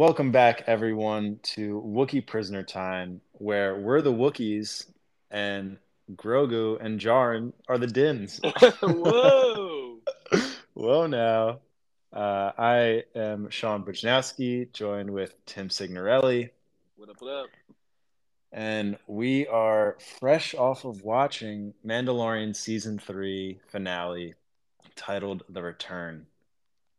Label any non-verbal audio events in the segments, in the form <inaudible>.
Welcome back, everyone, to Wookiee Prisoner Time, where we're the Wookiees and Grogu and Djarin are the Dins. <laughs> <laughs> Whoa! Whoa, now. Uh, I am Sean Bujnowski, joined with Tim Signorelli, What up? What up? and we are fresh off of watching Mandalorian Season 3 finale titled The Return.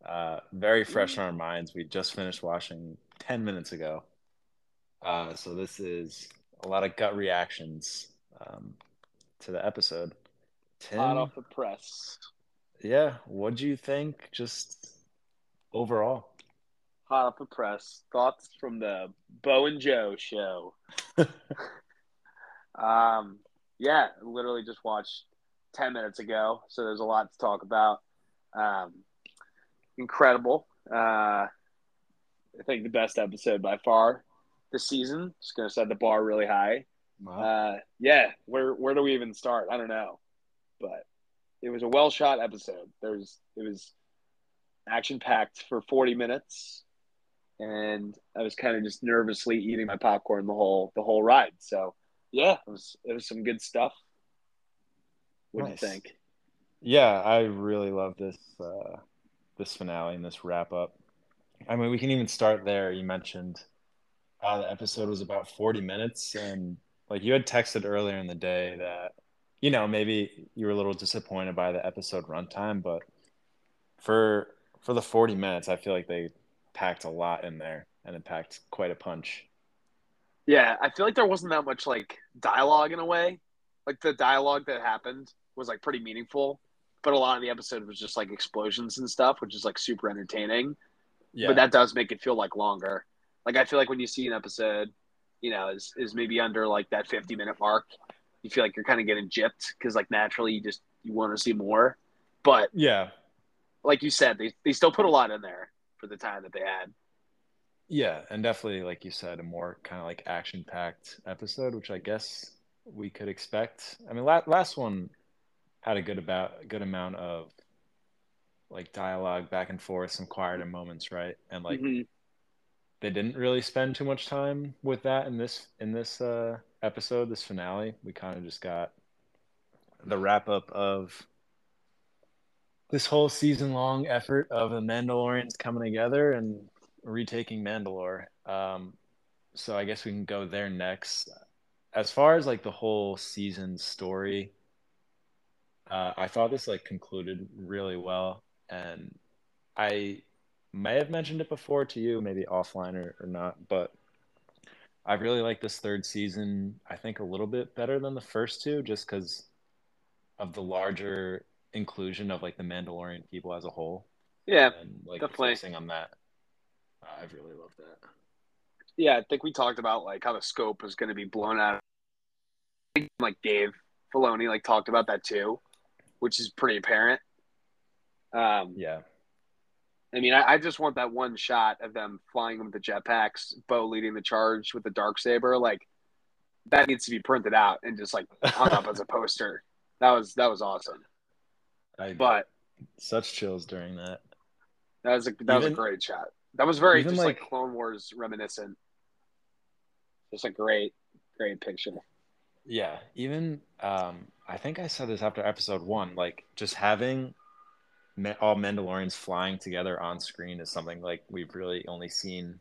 Uh, very fresh in our minds. We just finished watching 10 minutes ago. Uh, so this is a lot of gut reactions um, to the episode. Tim, Hot off the press. yeah, what do you think just overall? Hot off the press. Thoughts from the Bo and Joe show. <laughs> um, yeah, literally just watched ten minutes ago, so there's a lot to talk about. Um, incredible. Uh, I think the best episode by far this season. Just gonna set the bar really high. Uh, yeah, where where do we even start? I don't know, but it was a well shot episode. There's it was action packed for 40 minutes, and I was kind of just nervously eating my popcorn the whole the whole ride. So yeah, it was it was some good stuff. What do you think? Yeah, I really love this uh, this finale and this wrap up. I mean, we can even start there. You mentioned uh, the episode was about 40 minutes, and like you had texted earlier in the day that you know maybe you were a little disappointed by the episode runtime, but for for the 40 minutes, I feel like they packed a lot in there, and it packed quite a punch. Yeah, I feel like there wasn't that much like dialogue in a way. Like the dialogue that happened was like pretty meaningful, but a lot of the episode was just like explosions and stuff, which is like super entertaining. Yeah, But that does make it feel like longer. Like I feel like when you see an episode, you know, is is maybe under like that 50 minute mark, you feel like you're kind of getting gypped because like naturally you just you want to see more. But yeah, like you said, they they still put a lot in there for the time that they had. Yeah, and definitely, like you said, a more kind of like action-packed episode, which I guess we could expect. I mean, la last one had a good about good amount of like dialogue back and forth, some quieter moments, right? And like Mhm. they didn't really spend too much time with that in this in this uh episode, this finale. We kind of just got the wrap up of this whole season long effort of the Mandalorians coming together and retaking Mandalore. Um, so I guess we can go there next. As far as like the whole season story, uh, I thought this like concluded really well, and I may have mentioned it before to you, maybe offline or, or not, but I really like this third season. I think a little bit better than the first two, just because of the larger inclusion of like the Mandalorian people as a whole, Yeah, and like definitely. focusing on that. I really love that. yeah. I think we talked about like how the scope was going to be blown out. I Like Dave Filoni like talked about that too, which is pretty apparent. Um, Yeah, I mean, I, I just want that one shot of them flying with the jetpacks, Bo leading the charge with the dark saber. Like that needs to be printed out and just like hung up as a <laughs> poster. That was that was awesome. I But such chills during that. that was a that was a great shot. That was very just like, like- Clone Wars reminiscent. Just a great great picture. Yeah, even um, I think I said this after episode one. Like just having all Mandalorians flying together on screen is something like we've really only seen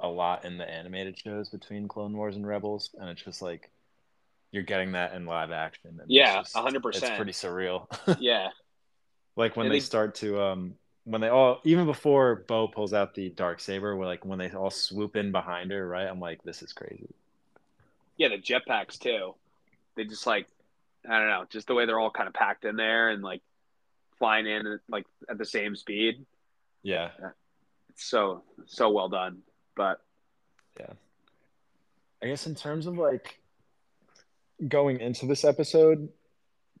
a lot in the animated shows between Clone Wars and Rebels, and it's just like you're getting that in live action. And Yeah, just- 100%. It's pretty surreal. <laughs> Yeah, like when they, they- start to um when they all even before Bo pulls out the dark saber, where like when they all swoop in behind her, right? I'm like, this is crazy. yeah. The jetpacks too. They just like I don't know, just the way they're all kind of packed in there and like flying in like at the same speed. Yeah, It's so so well done. But yeah. I guess in terms of like going into this episode,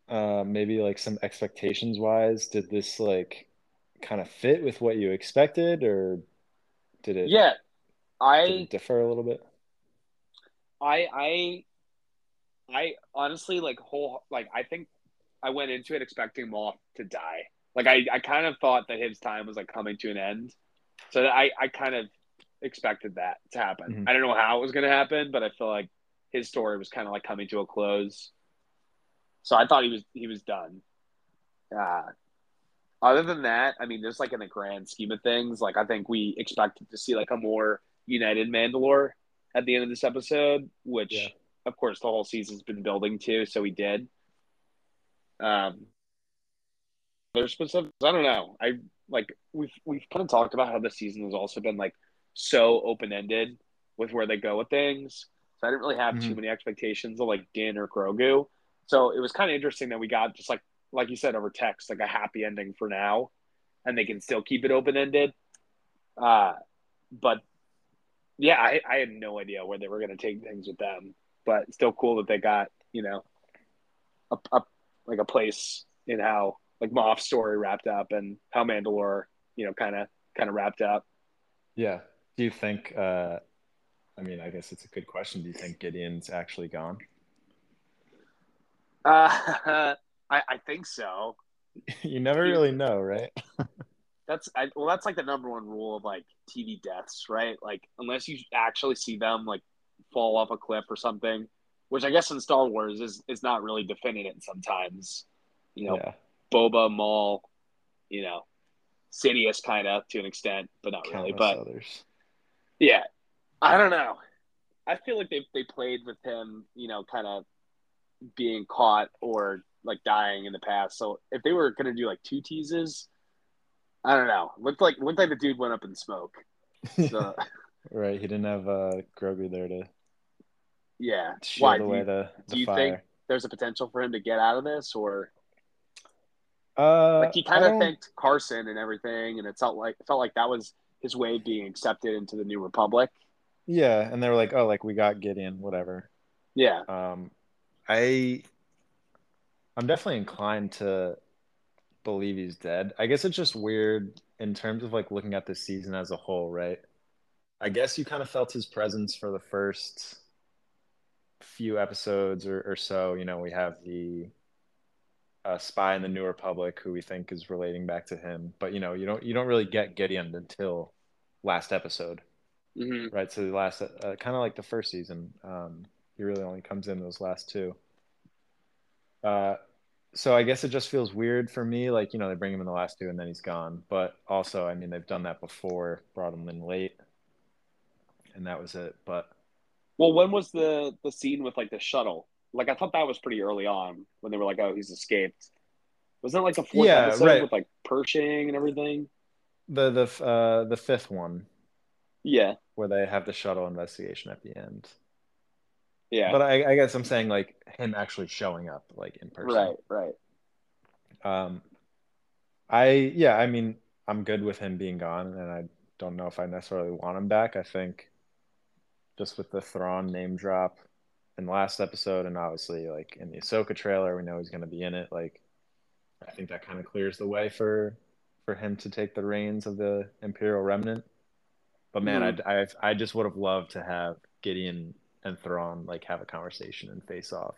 uh, maybe like some expectations wise, did this like kind of fit with what you expected, or did it? yeah, did I it differ a little bit? I I I honestly like whole like I think I went into it expecting Moff to die. Like I, I kind of thought that his time was like coming to an end. So I, I kind of expected that to happen. Mhm. I don't know how it was going to happen, but I feel like his story was kind of like coming to a close. So I thought he was he was done. Uh, other than that, I mean, just like in the grand scheme of things, like I think we expected to see like a more united Mandalore at the end of this episode, which Yeah. Of course the whole season's been building to, so we did. Um, there's specifics. I don't know. I like we've we've kind of talked about how the season has also been like so open ended with where they go with things. So I didn't really have too Mhm. many expectations of like Din or Grogu. So it was kind of interesting that we got just like like you said over text, like a happy ending for now, and they can still keep it open ended. Uh, but yeah, I, I had no idea where they were going to take things with them, but it's still cool that they got you know a, a like a place in how like Moff's story wrapped up and how Mandalore you know kind of kind of wrapped up. Yeah. Do you think? Uh, I mean, I guess it's a good question. Do you think Gideon's actually gone? Uh, <laughs> I I think so. <laughs> you never really know, right? <laughs> That's I, well, that's like the number one rule of like TV deaths, right? Like unless you actually see them like fall off a cliff or something, which I guess in Star Wars is is not really definitive sometimes. You know, yeah. Boba, Maul, you know, Sidious kind of to an extent, but not really. But others. yeah, I don't know. I feel like they they played with him, you know, kind of being caught or like dying in the past. So if they were gonna do like two teases, I don't know. Looked like looked like the dude went up in smoke. <laughs> So right. He didn't have uh, Grogu there to yeah. shield Why do you, the, the do you fire. think there's a potential for him to get out of this, or uh, like he kind of thanked Carson and everything, and it felt like it felt like that was his way of being accepted into the New Republic. Yeah, and they were like, "Oh, like we got Gideon, whatever." Yeah, Um, I, I'm definitely inclined to believe he's dead. I guess it's just weird in terms of like looking at the season as a whole, right? I guess you kind of felt his presence for the first few episodes or, or so. You know, we have the uh, spy in the New Republic who we think is relating back to him, but you know, you don't you don't really get Gideon until last episode hmm right? So the last, uh, kind of like the first season, um, he really only comes in those last two. Uh, so I guess it just feels weird for me, like you know they bring him in the last two and then he's gone. But also, I mean they've done that before, brought him in late, and that was it. But Well, when was the the scene with like the shuttle? Like I thought that was pretty early on when they were like, "Oh, he's escaped." Was that like the fourth Yeah, episode right. with like Pershing and everything? the the uh, the fifth one Yeah, where they have the shuttle investigation at the end. yeah, But I, I guess I'm saying like him actually showing up like in person. right, right. Um, I yeah, I mean, I'm good with him being gone, and I don't know if I necessarily want him back. I think just with the Thrawn name drop in the last episode, and obviously like in the Ahsoka trailer, we know he's going to be in it. Like, I think that kind of clears the way for for him to take the reins of the Imperial Remnant. But man, I I I just would have loved to have Gideon and Thrawn like have a conversation and face off,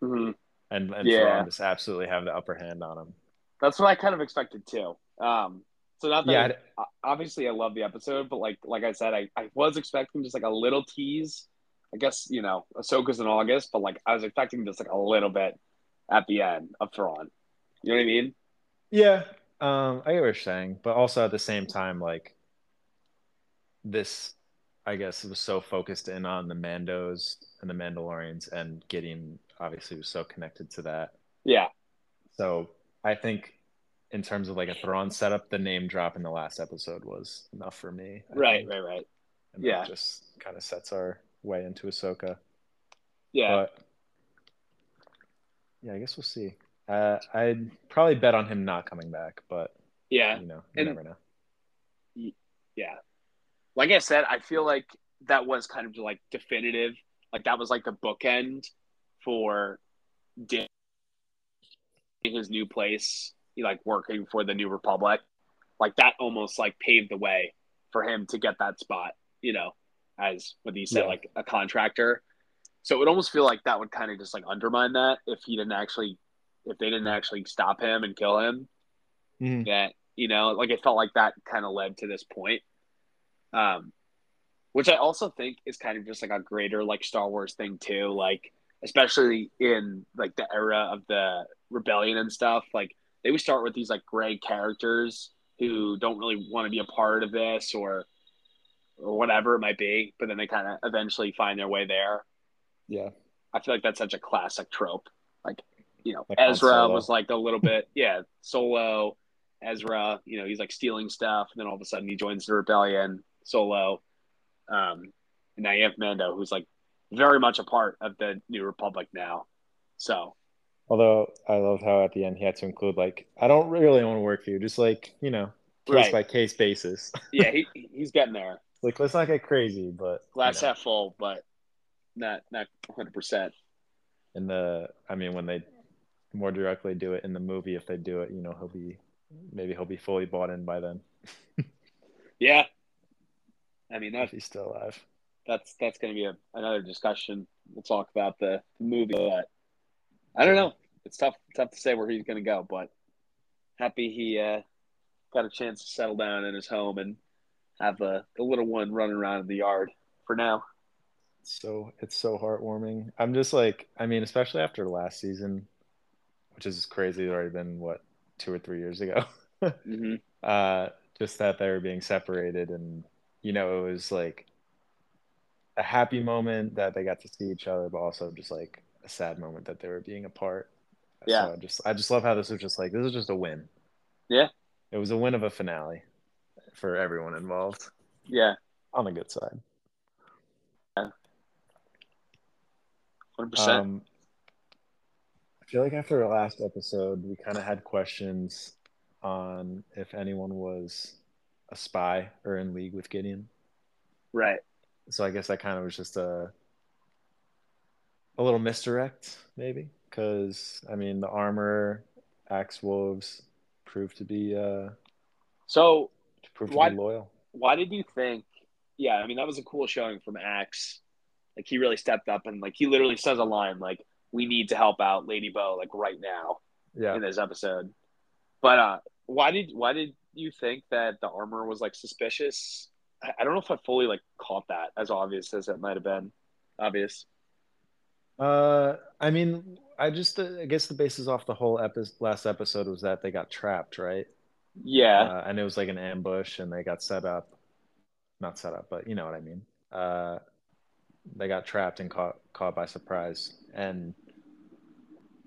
hmm and and Yeah. Thrawn just absolutely have the upper hand on him. That's what I kind of expected too. Um, so not that Yeah, I- obviously I love the episode, but like like I said, I, I was expecting just like a little tease. I guess you know Ahsoka's in August, but like I was expecting just like a little bit at the end of Thrawn. You know what I mean? Yeah, um, I get what you're saying, but also at the same time, like this, I guess, was so focused in on the Mandos and the Mandalorians, and Gideon obviously was so connected to that. Yeah, So I think, in terms of like a Thrawn setup, the name drop in the last episode was enough for me. I right, think. right, right. And Yeah. that just kind of sets our way into Ahsoka. Yeah, But yeah, I guess we'll see. Uh, I'd probably bet on him not coming back, but yeah, you know, you And- never know. yeah. Like I said, I feel like that was kind of like definitive. Like that was like the bookend for in his new place, like working for the New Republic. Like that almost like paved the way for him to get that spot, you know, as what do you said, Yeah. like a contractor. So it would almost feel like that would kind of just like undermine that if he didn't actually, if they didn't actually stop him and kill him. Mhm. That you know, like it felt like that kind of led to this point. Um, which I also think is kind of just like a greater like Star Wars thing too. Like especially in like the era of the rebellion and stuff. Like they would start with these like gray characters who don't really want to be a part of this or or whatever it might be, but then they kind of eventually find their way there. Yeah. I feel like that's such a classic trope. Like, you know, Like Ezra was like a little bit, <laughs> yeah, Solo, Ezra, you know, he's like stealing stuff, and then all of a sudden he joins the rebellion, Solo. Um, and now you have Mando, who's like very much a part of the New Republic now. So, Although I love how at the end he had to include like, I don't really want to work for you, just like you know, case Right. by case basis. <laughs> yeah, he he's getting there. <laughs> like let's not get crazy, but you Glass know, half full, but not not 100%. in the I mean when they more directly do it in the movie, if they do it, you know, he'll be maybe he'll be fully bought in by then <laughs> Yeah. I mean, if he's still alive. that's that's going to be a, another discussion. We'll talk about the, the movie, but I don't know. It's tough tough to say where he's going to go, but happy he uh, got a chance to settle down in his home and have the little one running around in the yard for now. So it's so heartwarming. I'm just like, I mean, especially after last season, which is crazy. It's already been what two or three years ago. <laughs> hmm uh, just that they were being separated, and you know, it was like a happy moment that they got to see each other, but also just like a sad moment that they were being apart. Yeah. So I just, I just love how this was just like this is just a win. Yeah. It was a win of a finale for everyone involved Yeah, on the good side. Yeah. 100%. Um, I feel like after our last episode, we kind of had questions on if anyone was a spy or in league with Gideon. right. So I guess that kind of was just a a little misdirect, maybe, because I mean the armor Axe Woves proved to be uh So proved Why- to be loyal. why did you think yeah i mean that was a cool showing from Axe. Like he really stepped up and like he literally says a line like we need to help out Lady Bo like right now Yeah, in this episode. But uh why did why did you think that the armor was like suspicious? I, I don't know if i fully like caught that as obvious as it might have been. Obvious Uh, I mean, I just uh, I guess the basis off the whole epi- last episode was that they got trapped, right? yeah Uh, and it was like an ambush, and they got set up, not set up, but you know what I mean. Uh, they got trapped and caught caught by surprise, and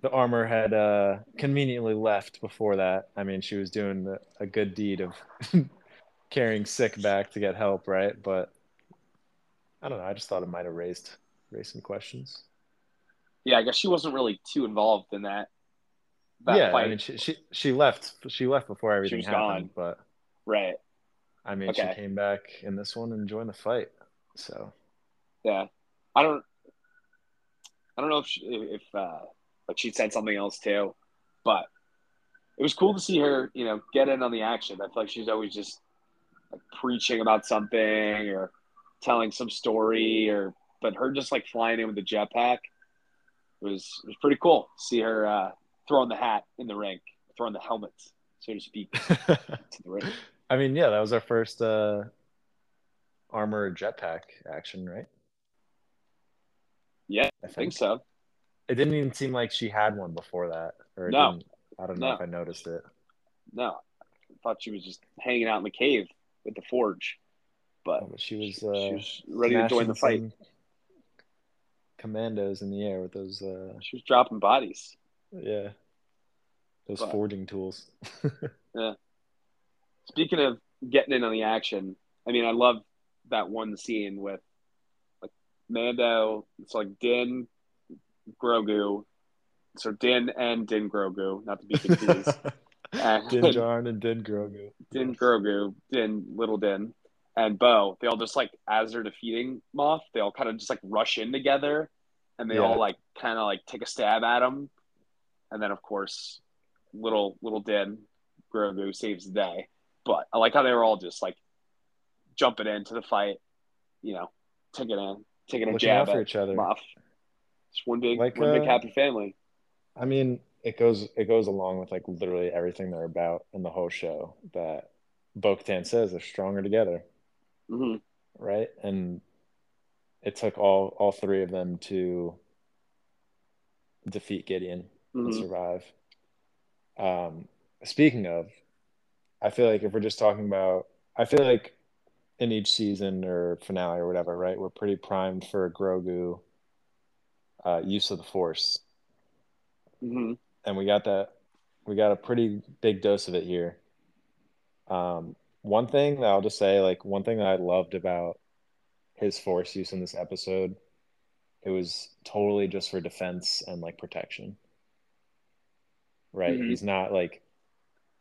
the armor had uh, conveniently left before that. I mean, she was doing a good deed of <laughs> carrying sick back to get help, right? But I don't know. I just thought it might have raised raised some questions. Yeah i guess she wasn't really too involved in that that yeah, fight I mean, she, she she left she left before everything happened, but right I mean, Okay. she came back in this one and joined the fight. So Yeah, I don't. I don't know if she, if uh, like she said something else too, but it was cool to see her, you know, get in on the action. I feel like she's always just like preaching about something or telling some story, or but her just like flying in with the jetpack was was pretty cool. To see her uh, throwing the hat in the rink, throwing the helmet, so to speak, <laughs> to the ring. I mean, yeah, that was our first uh, armor jetpack action, right? Yeah, I I think so. It didn't even seem like she had one before that, or No. I don't know No. if I noticed it. No, I thought she was just hanging out in the cave with the forge, but but she was, she uh, was ready to join the fight. some Commandos in the air with those, uh, She was dropping bodies. yeah, those But- forging tools. <laughs> Yeah. Speaking of getting in on the action, I mean, I love that one scene with like Mando. It's like Din, Grogu. So Din and Din Grogu, not to be confused. <laughs> And- Din Djarin and Din Grogu. Din Grogu, Din Little Din, and Bo. They all just like as they're defeating Moff, they all kind of just like rush in together, and they Yeah. all like kind of like take a stab at him, and then of course, little little Din Grogu saves the day. But I like how they were all just like jumping into the fight, you know, taking a taking a Looking jab for at each other. Moff. It's one big Like, one big uh, happy family. I mean, it goes it goes along with like literally everything they're about in the whole show. That Bo-Katan says they're stronger together. Hmm right? And it took all all three of them to defeat Gideon and Mhm. survive. Um, speaking of, I feel like if we're just talking about, I feel like in each season or finale or whatever, right? We're pretty primed for a Grogu uh, use of the Force, hmm and we got that. We got a pretty big dose of it here. Um, one thing that I'll just say, like one thing that I loved about his Force use in this episode, it was totally just for defense and like protection. Right? Mhm. He's not like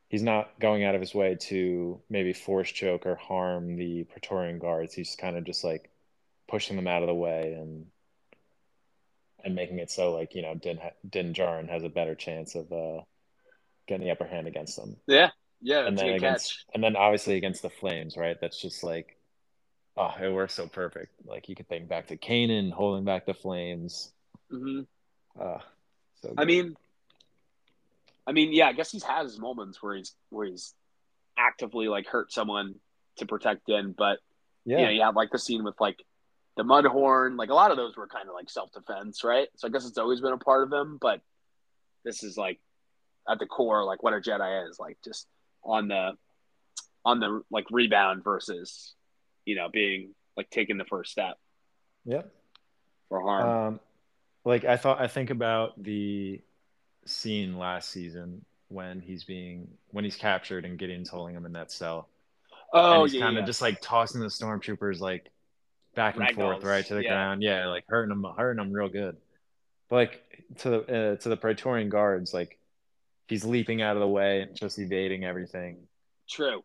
he's not going out of his way to maybe force choke or harm the Praetorian guards. He's kind of just like pushing them out of the way and and making it so like you know Din Din Djarin has a better chance of uh, getting the upper hand against them. Yeah, yeah, that's and a then good against catch. and then obviously against the Flames, right? That's just like oh, it works so perfect. Like you could think back to Kanan holding back the Flames. hmm Uh, so I good. mean, I mean, yeah, I guess he's had his moments where he's where he's actively like hurt someone to protect Din, but yeah, you know, you have like the scene with like the Mudhorn, like a lot of those were kind of like self defense, right? So I guess it's always been a part of him, but this is like at the core, like what a Jedi is, like just on the on the like rebound versus you know being like taking the first step yeah. for harm. Um, like I thought, I think about the scene last season when he's being when he's captured and Gideon's holding him in that cell, oh and he's yeah, kind of yeah. just like tossing the stormtroopers like back and forth right to the yeah. ground. Yeah, like hurting them, hurting them real good. But like to the uh, to the Praetorian guards, like he's leaping out of the way and just evading everything. true.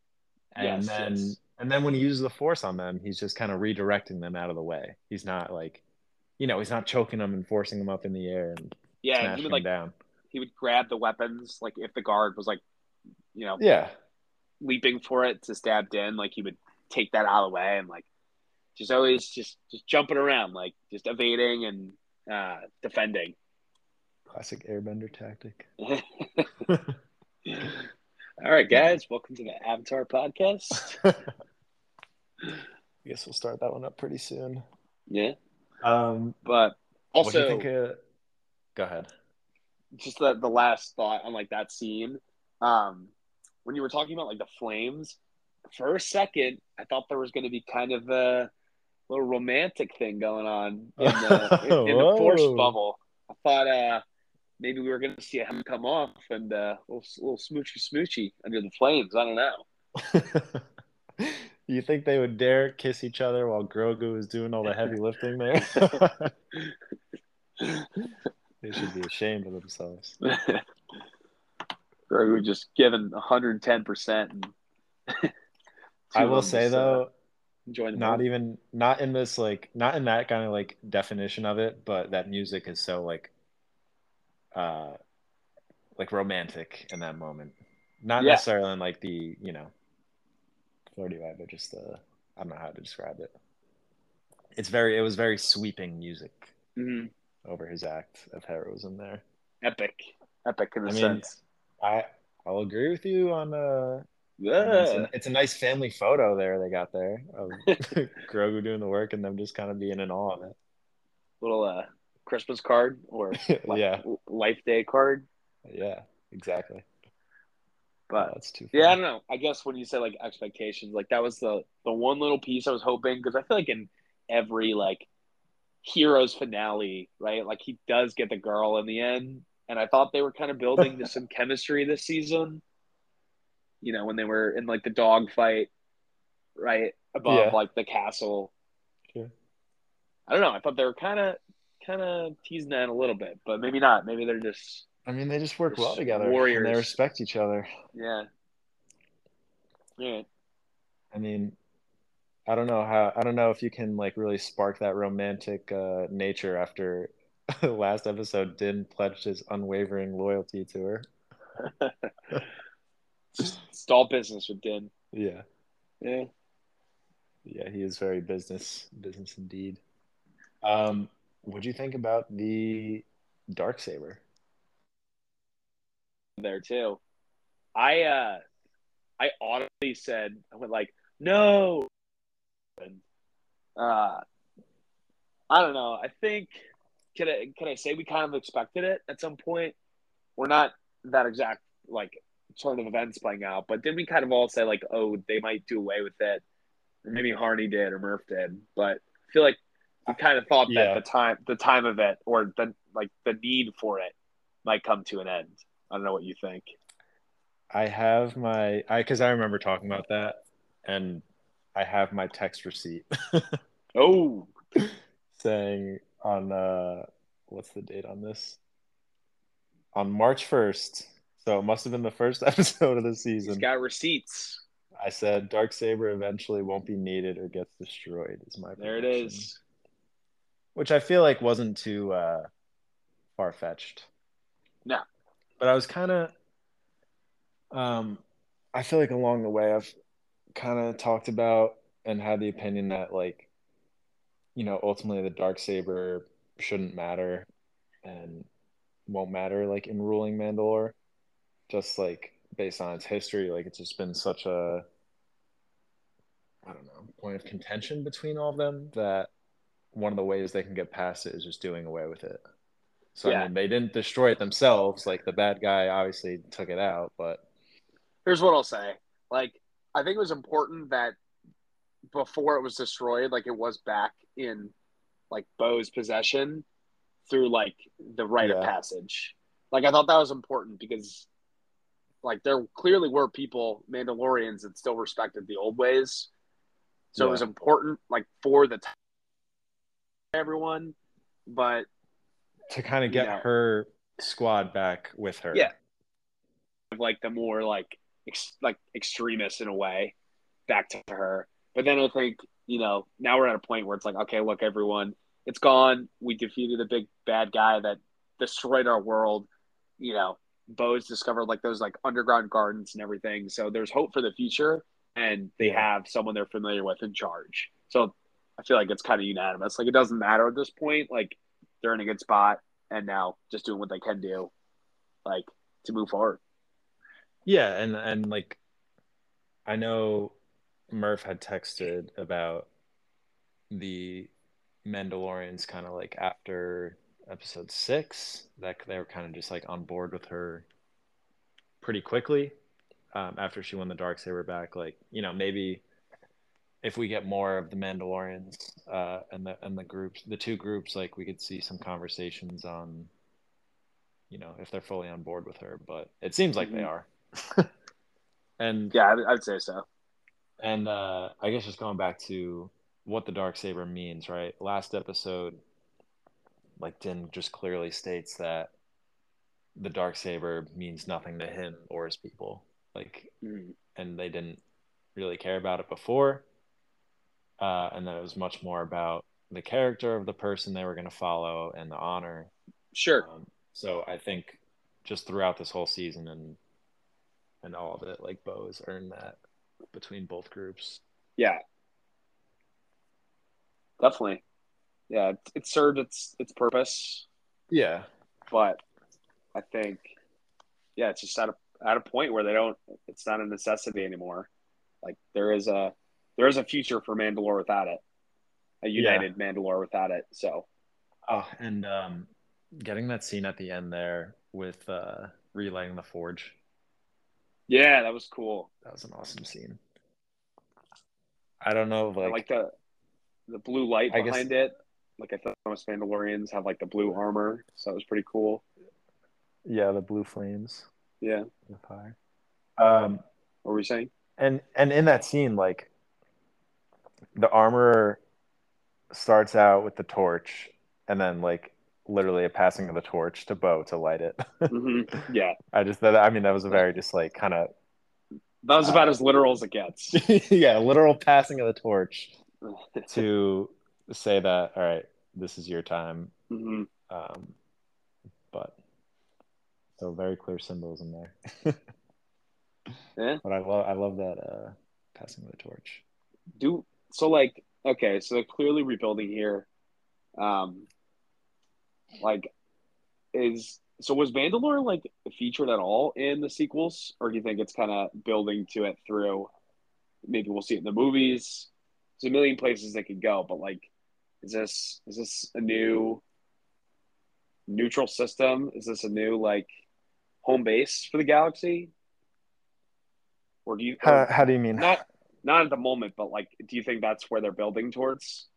And Yes, then yes. and then when he uses the force on them, he's just kind of redirecting them out of the way. He's not like, you know, he's not choking them and forcing them up in the air and Yeah, he smashing would them like down. he would grab the weapons, like if the guard was like, you know, Yeah, leaping for it to stab Din, like he would take that out of the way and like just always just just jumping around, like just evading and uh defending. Classic Airbender tactic. <laughs> All right, guys, welcome to the Avatar podcast. <laughs> I guess we'll start that one up pretty soon. Yeah, Um, but what do you also think? Uh, go ahead. just the the last thought on like that scene. Um, when you were talking about like the flames, for a second, I thought there was going to be kind of a little romantic thing going on in the in, in the <laughs> force bubble. I thought uh maybe we were going to see him come off and uh, a little, little smoochy smoochy under the flames. I don't know. <laughs> you think they would dare kiss each other while Grogu is doing all the heavy lifting there? <laughs> they should be ashamed of themselves. <laughs> Grogu just giving 110 percent. I will say though, enjoying not moment. even not in this like not in that kind of like definition of it, but that music is so like uh like romantic in that moment. Not Yeah. necessarily in like the, you know, flirty vibe, but just the I don't know how to describe it. It's very it was very sweeping music Mhm. over his act of heroism there. epic, epic in a I mean, sense. I I'll agree with you on uh Yeah. it's, a, it's a nice family photo there they got there of <laughs> Grogu doing the work and them just kind of being in awe of it. little uh, Christmas card or <laughs> yeah, Life Day card. yeah, exactly. But Oh, that's too. yeah, I don't know. I guess when you say like expectations, like that was the the one little piece I was hoping because I feel like in every like heroes finale, right? Like he does get the girl in the end, and I thought they were kind of building to <laughs> some chemistry this season. You know, when they were in like the dog fight, right above Yeah. like the castle. Sure. I don't know. I thought they were kind of kind of teasing that a little bit, but maybe not. Maybe they're just I mean, they just work Just well together. And warriors. they respect each other. yeah. Yeah. I mean, I don't know how. I don't know if you can like really spark that romantic uh, nature after <laughs> last episode. Din pledged his unwavering loyalty to her. <laughs> It's all business with Din. Yeah, Yeah. yeah, he is very business, business indeed. Um, what do you think about the dark saber? There too. I uh I audibly said I went like, no and Uh, I don't know. I think can I can I say we kind of expected it at some point? We're not that exact like turn of events playing out, but did we kind of all say like, oh, they might do away with it? Maybe Harney did or Murph did, but I feel like we kind of thought Yeah. that the time the time of it or the like the need for it might come to an end. I don't know what you think. I have my I because I remember talking about that, and I have my text receipt <laughs> Oh, saying on uh what's the date on this? On March first. So it must have been the first <laughs> episode of the he's season. got receipts. I said Dark Saber eventually won't be needed or gets destroyed. Is my There it prediction. is. Which I feel like wasn't too uh, far fetched. No. but I was kind of, um, I feel like along the way I've kind of talked about and had the opinion that like, you know, ultimately the dark saber shouldn't matter and won't matter like in ruling Mandalore, just like based on its history. Like it's just been such a, I don't know, point of contention between all of them that one of the ways they can get past it is just doing away with it. So Yeah. I mean, they didn't destroy it themselves. Like the bad guy obviously took it out, but Here's what I'll say. Like, I think it was important that before it was destroyed, like it was back in like Bo's possession through like the rite of passage. Like I thought that was important because like there clearly were people, Mandalorians, that still respected the old ways. So it was important like for the time everyone. But to kind of get Yeah. her squad back with her. Yeah. like the more like ex- like extremists in a way back to her. But then I think you know now we're at a point where it's like okay, look, everyone, it's gone. We defeated a big bad guy that destroyed our world. You know, Bo's discovered like those like underground gardens and everything. So there's hope for the future, and they have someone they're familiar with in charge. So I feel like it's kind of unanimous. Like it doesn't matter at this point. Like they're in a good spot, and now just doing what they can do, like to move forward. Yeah, and and like I know Murph had texted about the Mandalorians kind of like after episode 6 that they were kind of just like on board with her pretty quickly um, after she won the dark saber back like you know maybe if we get more of the Mandalorians uh, and the and the groups the two groups like we could see some conversations on you know if they're fully on board with her but it seems like they Mhm. are <laughs> and Yeah, I- I'd say so. and uh, I guess just going back to what the dark saber means, right? Last episode, like Din just clearly states that the dark saber means nothing to him or his people, like, Mhm. and they didn't really care about it before, uh, and that it was much more about the character of the person they were going to follow and the honor. Sure. Um, so I think just throughout this whole season and and all of it, like Bo has earned that between both groups. Yeah. Definitely. Yeah, it, it served its its purpose, Yeah, but I think yeah, it's just at a at a point where they don't it's not a necessity anymore. Like there is a there is a future for Mandalore without it. A united Mandalore without it. So Oh, and um, getting that scene at the end there with uh, relighting the forge. yeah, that was cool. That was an awesome scene. I don't know, I like, like the the blue light I guess- behind it. Like I thought most Mandalorians have like the blue armor, so that was pretty cool. yeah, the blue flames Yeah. the fire. Um, What were we saying? and and in that scene, like, the armorer starts out with the torch, and then like literally a passing of the torch to Bo to light it. <laughs> hmm Yeah. I just that I mean that was a very just like kind of That was about Uh, as literal as it gets. <laughs> yeah literal passing of the torch <laughs> to say that all right this is your time hmm um, but so very clear symbolism there Yeah. but i love i love that uh passing of the torch do so like okay so they're clearly rebuilding here um like is so was Mandalore like featured at all in the sequels or do you think it's kind of building to it through maybe we'll see it in the movies there's a million places they could go, but like, is this is this a new neutral system? Is this a new like home base for the galaxy? Or do you How, how do you mean? not not at the moment, but like, do you think that's where they're building towards?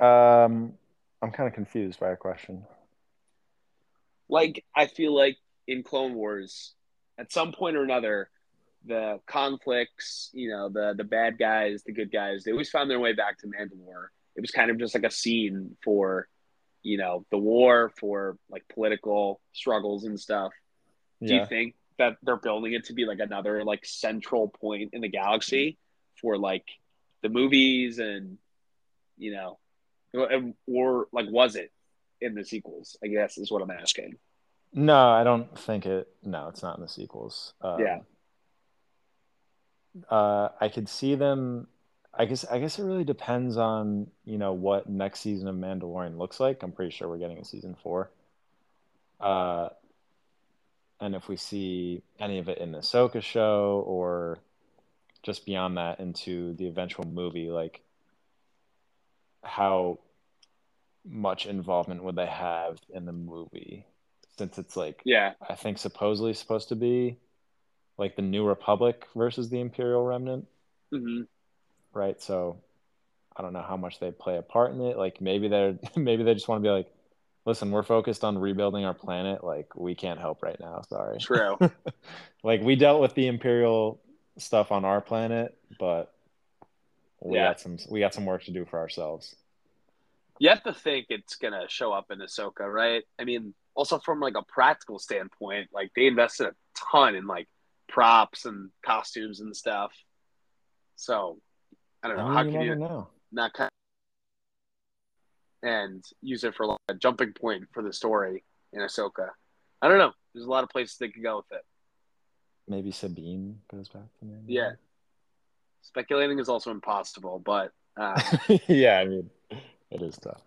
Um, I'm kind of confused by a question. like I feel like in Clone Wars, at some point or another, the conflicts, you know, the the bad guys, the good guys, they always found their way back to Mandalore. It was kind of just like a scene for, you know, the war, for like political struggles and stuff. Do Yeah. you think that they're building it to be like another like central point in the galaxy for like the movies and you know, or, like was it in the sequels? I guess is what I'm asking. No, I don't think it. No, it's not in the sequels. Um, Yeah. Uh, I could see them. I guess. I guess it really depends on you know what next season of Mandalorian looks like. I'm pretty sure we're getting a season four. Uh, and if we see any of it in the Ahsoka show or just beyond that into the eventual movie, like how much involvement would they have in the movie? Since it's like Yeah, I think supposedly supposed to be like the New Republic versus the Imperial Remnant, hmm right? So I don't know how much they play a part in it. Like maybe they're <laughs> maybe they just want to be like, listen, we're focused on rebuilding our planet. Like we can't help right now. Sorry. true. <laughs> like we dealt with the Imperial stuff on our planet, but we Yeah. got some we got some work to do for ourselves. You have to think it's gonna show up in Ahsoka, right? I mean, also from like a practical standpoint, like they invested a ton in like props and costumes and stuff. So I don't know I mean, how can you know. not kind and use it for like a jumping point for the story in Ahsoka. I don't know. There's a lot of places they could go with it. Maybe Sabine goes back to Mandalore. Yeah. Speculating is also impossible, but uh, <laughs> yeah, I mean, it is tough.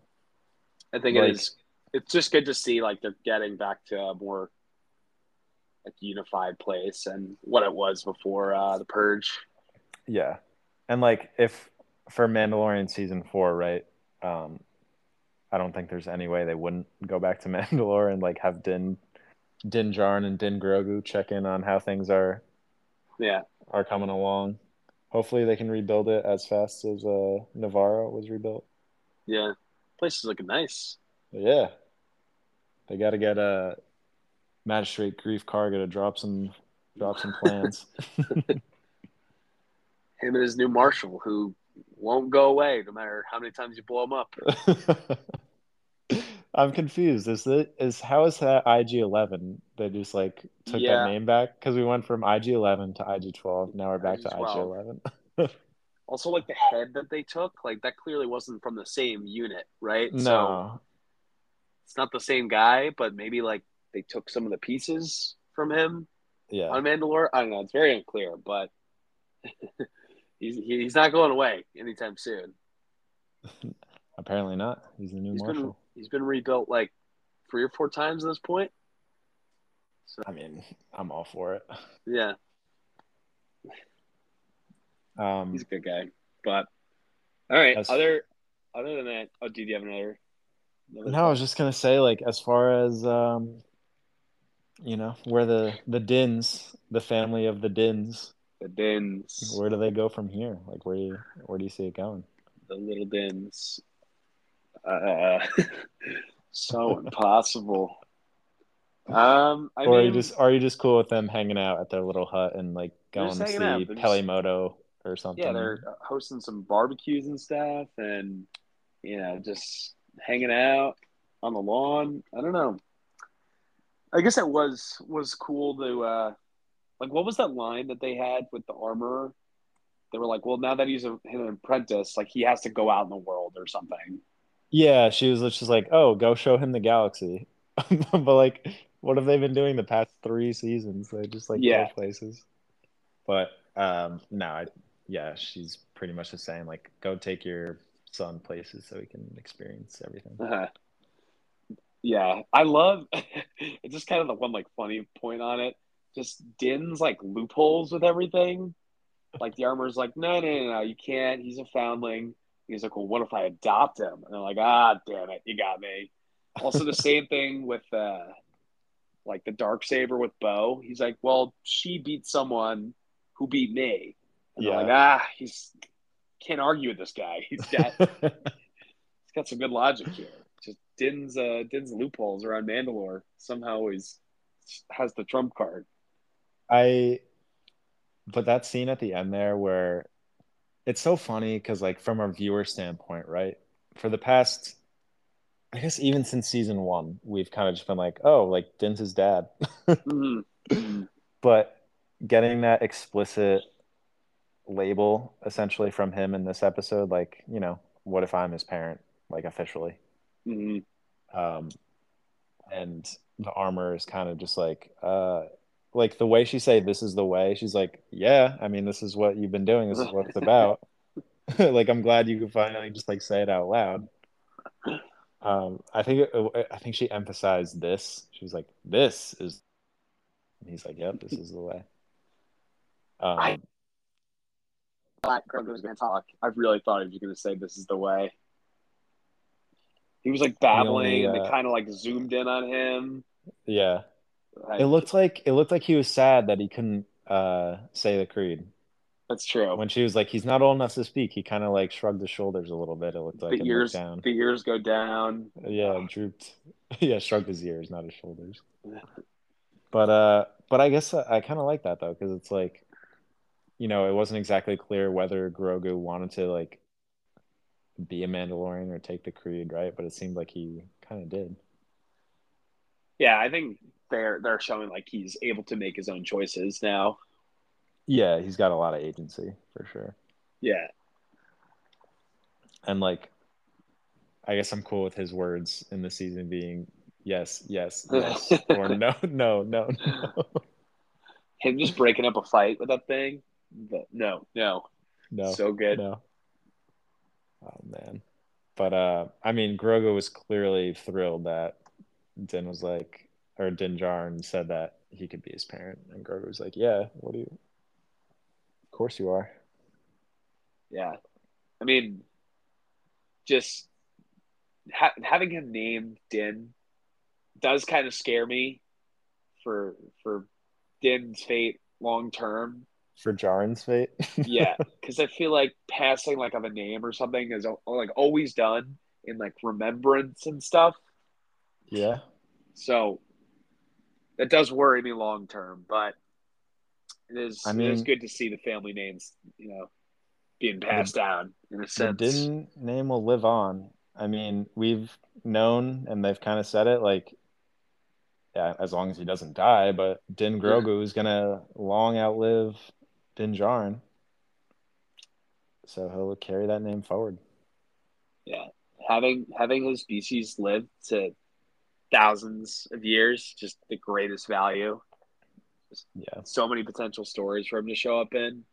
I think Like- it is. It's just good to see like they're getting back to a more like unified place and what it was before uh, the purge. Yeah. And like if for Mandalorian season four, right? Um I don't think there's any way they wouldn't go back to <laughs> Mandalore and like have Din Din Djarin and Din Grogu check in on how things are Yeah, are coming along. Hopefully they can rebuild it as fast as uh Navarro was rebuilt. yeah. Place is looking nice. Yeah. They gotta get a magistrate Greef Karga to drop some drop some plans. <laughs> Him and his new marshal, who won't go away no matter how many times you blow them up. <laughs> I'm confused. Is it is how is that IG Eleven? They just like took Yeah. that name back because we went from IG Eleven to IG Twelve. Now we're back to IG11. <laughs> Also, like the head that they took, like that clearly wasn't from the same unit, right? So No, it's not the same guy, but maybe like they took some of the pieces from him yeah, on Mandalore. I don't know. It's very unclear, but <laughs> he's he's not going away anytime soon. <laughs> apparently not. He's the new He's been marshal. he's been rebuilt like three or four times at this point. So I mean, I'm all for it. yeah, Um, he's a good guy. But all right, That's- other other than that, oh, do you have another? another no, I was just gonna say, like, as far as um, you know, where the the Dins, the family of the Dins, the Dins, where do they go from here? Like, where do you where do you see it going? the little Dins. Uh, <laughs> so impossible. Um, I or are you just are you just cool with them hanging out at their little hut and like going to see Peli Motto or something? yeah, they're hosting some barbecues and stuff, and you know, just hanging out on the lawn. I don't know. I guess it was was cool to uh, like. What was that line that they had with the armorer? They were like, "Well, now that he's a, an apprentice, like he has to go out in the world or something." Yeah, she was just like, "Oh, go show him the galaxy." <laughs> but like, what have they been doing the past three seasons? They just like Yeah. go places. But um, no, I, yeah, she's pretty much the same. Like, go take your son places so he can experience everything. Uh-huh. Yeah, I love. it's <laughs> just kind of the one like funny point on it. Just Din's like loopholes with everything. like the armor's like, no, no, no, no, you can't. He's a foundling. He's like, well, what if I adopt him? And they're like, ah, damn it, you got me. Also, the same <laughs> thing with uh, like the dark saber with Bo. He's like, well, she beat someone who beat me. And yeah. like, ah, he's can't argue with this guy. He's got <laughs> he's got some good logic here. Just Din's uh, Din's loopholes around Mandalore somehow he's has the trump card. I, but that scene at the end there where it's so funny because like from a viewer standpoint, right? For the past, I guess even since season one, we've kind of just been like, oh, like Din's his dad. mm-hmm. But getting that explicit label essentially from him in this episode, like, you know, what if I'm his parent, like officially? Mm-hmm. Um, and the armor is kind of just like, uh, like the way she say this is the way she's like yeah i mean this is what you've been doing. This is what it's about. <laughs> Like i'm glad you could finally just like say it out loud. Um i think it, i think she emphasized this. She was like this is and he's like yep this is the way. Um I, Black Grogu was gonna talk. I really thought he was gonna say this is the way. He was like babbling only, uh, and they kind of like zoomed in on him. Yeah it looked like it looked like he was sad that he couldn't uh, say the creed. That's true. When she was like, "He's not old enough to speak," he kind of like shrugged his shoulders a little bit. It looked like the ears down. The ears go down. Yeah, drooped. <laughs> yeah, shrugged his ears, not his shoulders. <laughs> but uh, but I guess I, I kind of like that though because it's like, you know, it wasn't exactly clear whether Grogu wanted to like be a Mandalorian or take the creed, right? But it seemed like he kind of did. Yeah, I think they're they're showing like he's able to make his own choices now. Yeah, he's got a lot of agency for sure. Yeah. And like I guess I'm cool with his words in the season being yes, yes, yes, <laughs> or no, no, no, no. Him just breaking up a fight with that thing. No, no. No. So good. No. Oh man. But uh I mean Grogu was clearly thrilled that Din was like, or Din Djarin said that he could be his parent, and Grogu was like, "Yeah, what do you? Of course you are." Yeah, I mean, just ha- having him named Din does kind of scare me for for Din's fate long term. For Djarin's fate, <laughs> yeah, because I feel like passing like of a name or something is like always done in like remembrance and stuff. Yeah. So that does worry me long term, but it is I mean, it is good to see the family names, you know, being passed the, down in a sense. The Din name will live on. I mean, we've known and they've kind of said it like yeah, as long as he doesn't die, but Din Grogu is gonna long outlive Din Djarin. So he'll carry that name forward. Yeah. Having having his species live to thousands of years, just the greatest value. Just yeah, so many potential stories for him to show up in.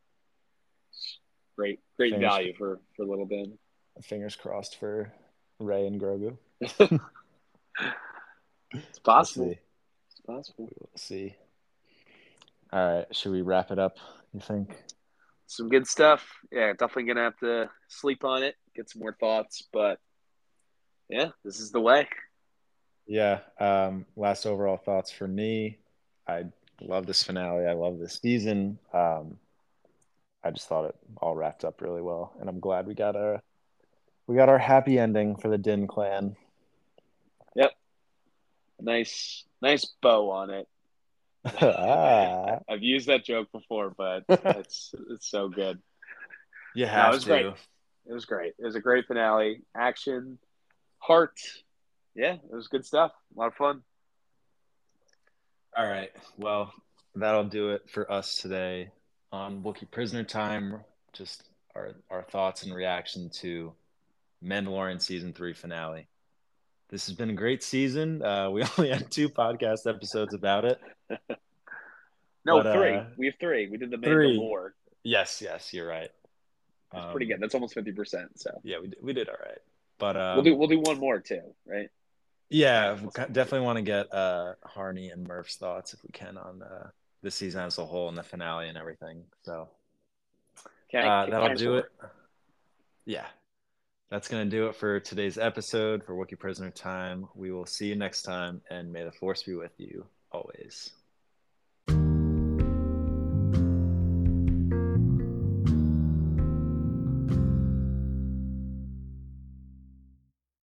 Great, great fingers, value for for little Ben. Fingers crossed for Rey and Grogu. <laughs> it's possible. We'll it's possible. We'll see. All right, should we wrap it up? You think? Some good stuff. Yeah, definitely gonna have to sleep on it, get some more thoughts, but yeah, this is the way. Yeah. Um, last overall thoughts for me. I love this finale. I love this season. Um, I just thought it all wrapped up really well, and I'm glad we got our we got our happy ending for the Din clan. Yep. Nice, nice bow on it. ah. <laughs> <laughs> I've used that joke before, but <laughs> it's it's so good. You have no, it was to. Great. It was great. It was a great finale. Action, heart, yeah, it was good stuff. A lot of fun. All right. Well, that'll do it for us today on Wookiee Prisoner Time. Just our, our thoughts and reaction to Mandalorian season three finale. This has been a great season. Uh, we <laughs> only had two podcast episodes about it. <laughs> no, but, three. Uh, we have three. We did the Mandalore. Yes, yes, you're right. That's um, pretty good. That's almost fifty percent. So yeah, we did, we did all right. But um, we'll do we'll do one more too, right? Yeah, definitely want to get uh, Harney and Murph's thoughts if we can on uh, the season as a whole and the finale and everything. So, uh, that'll do it. Yeah, that's going to do it for today's episode for Wookiee Prisoner Time. We will see you next time, and may the Force be with you always.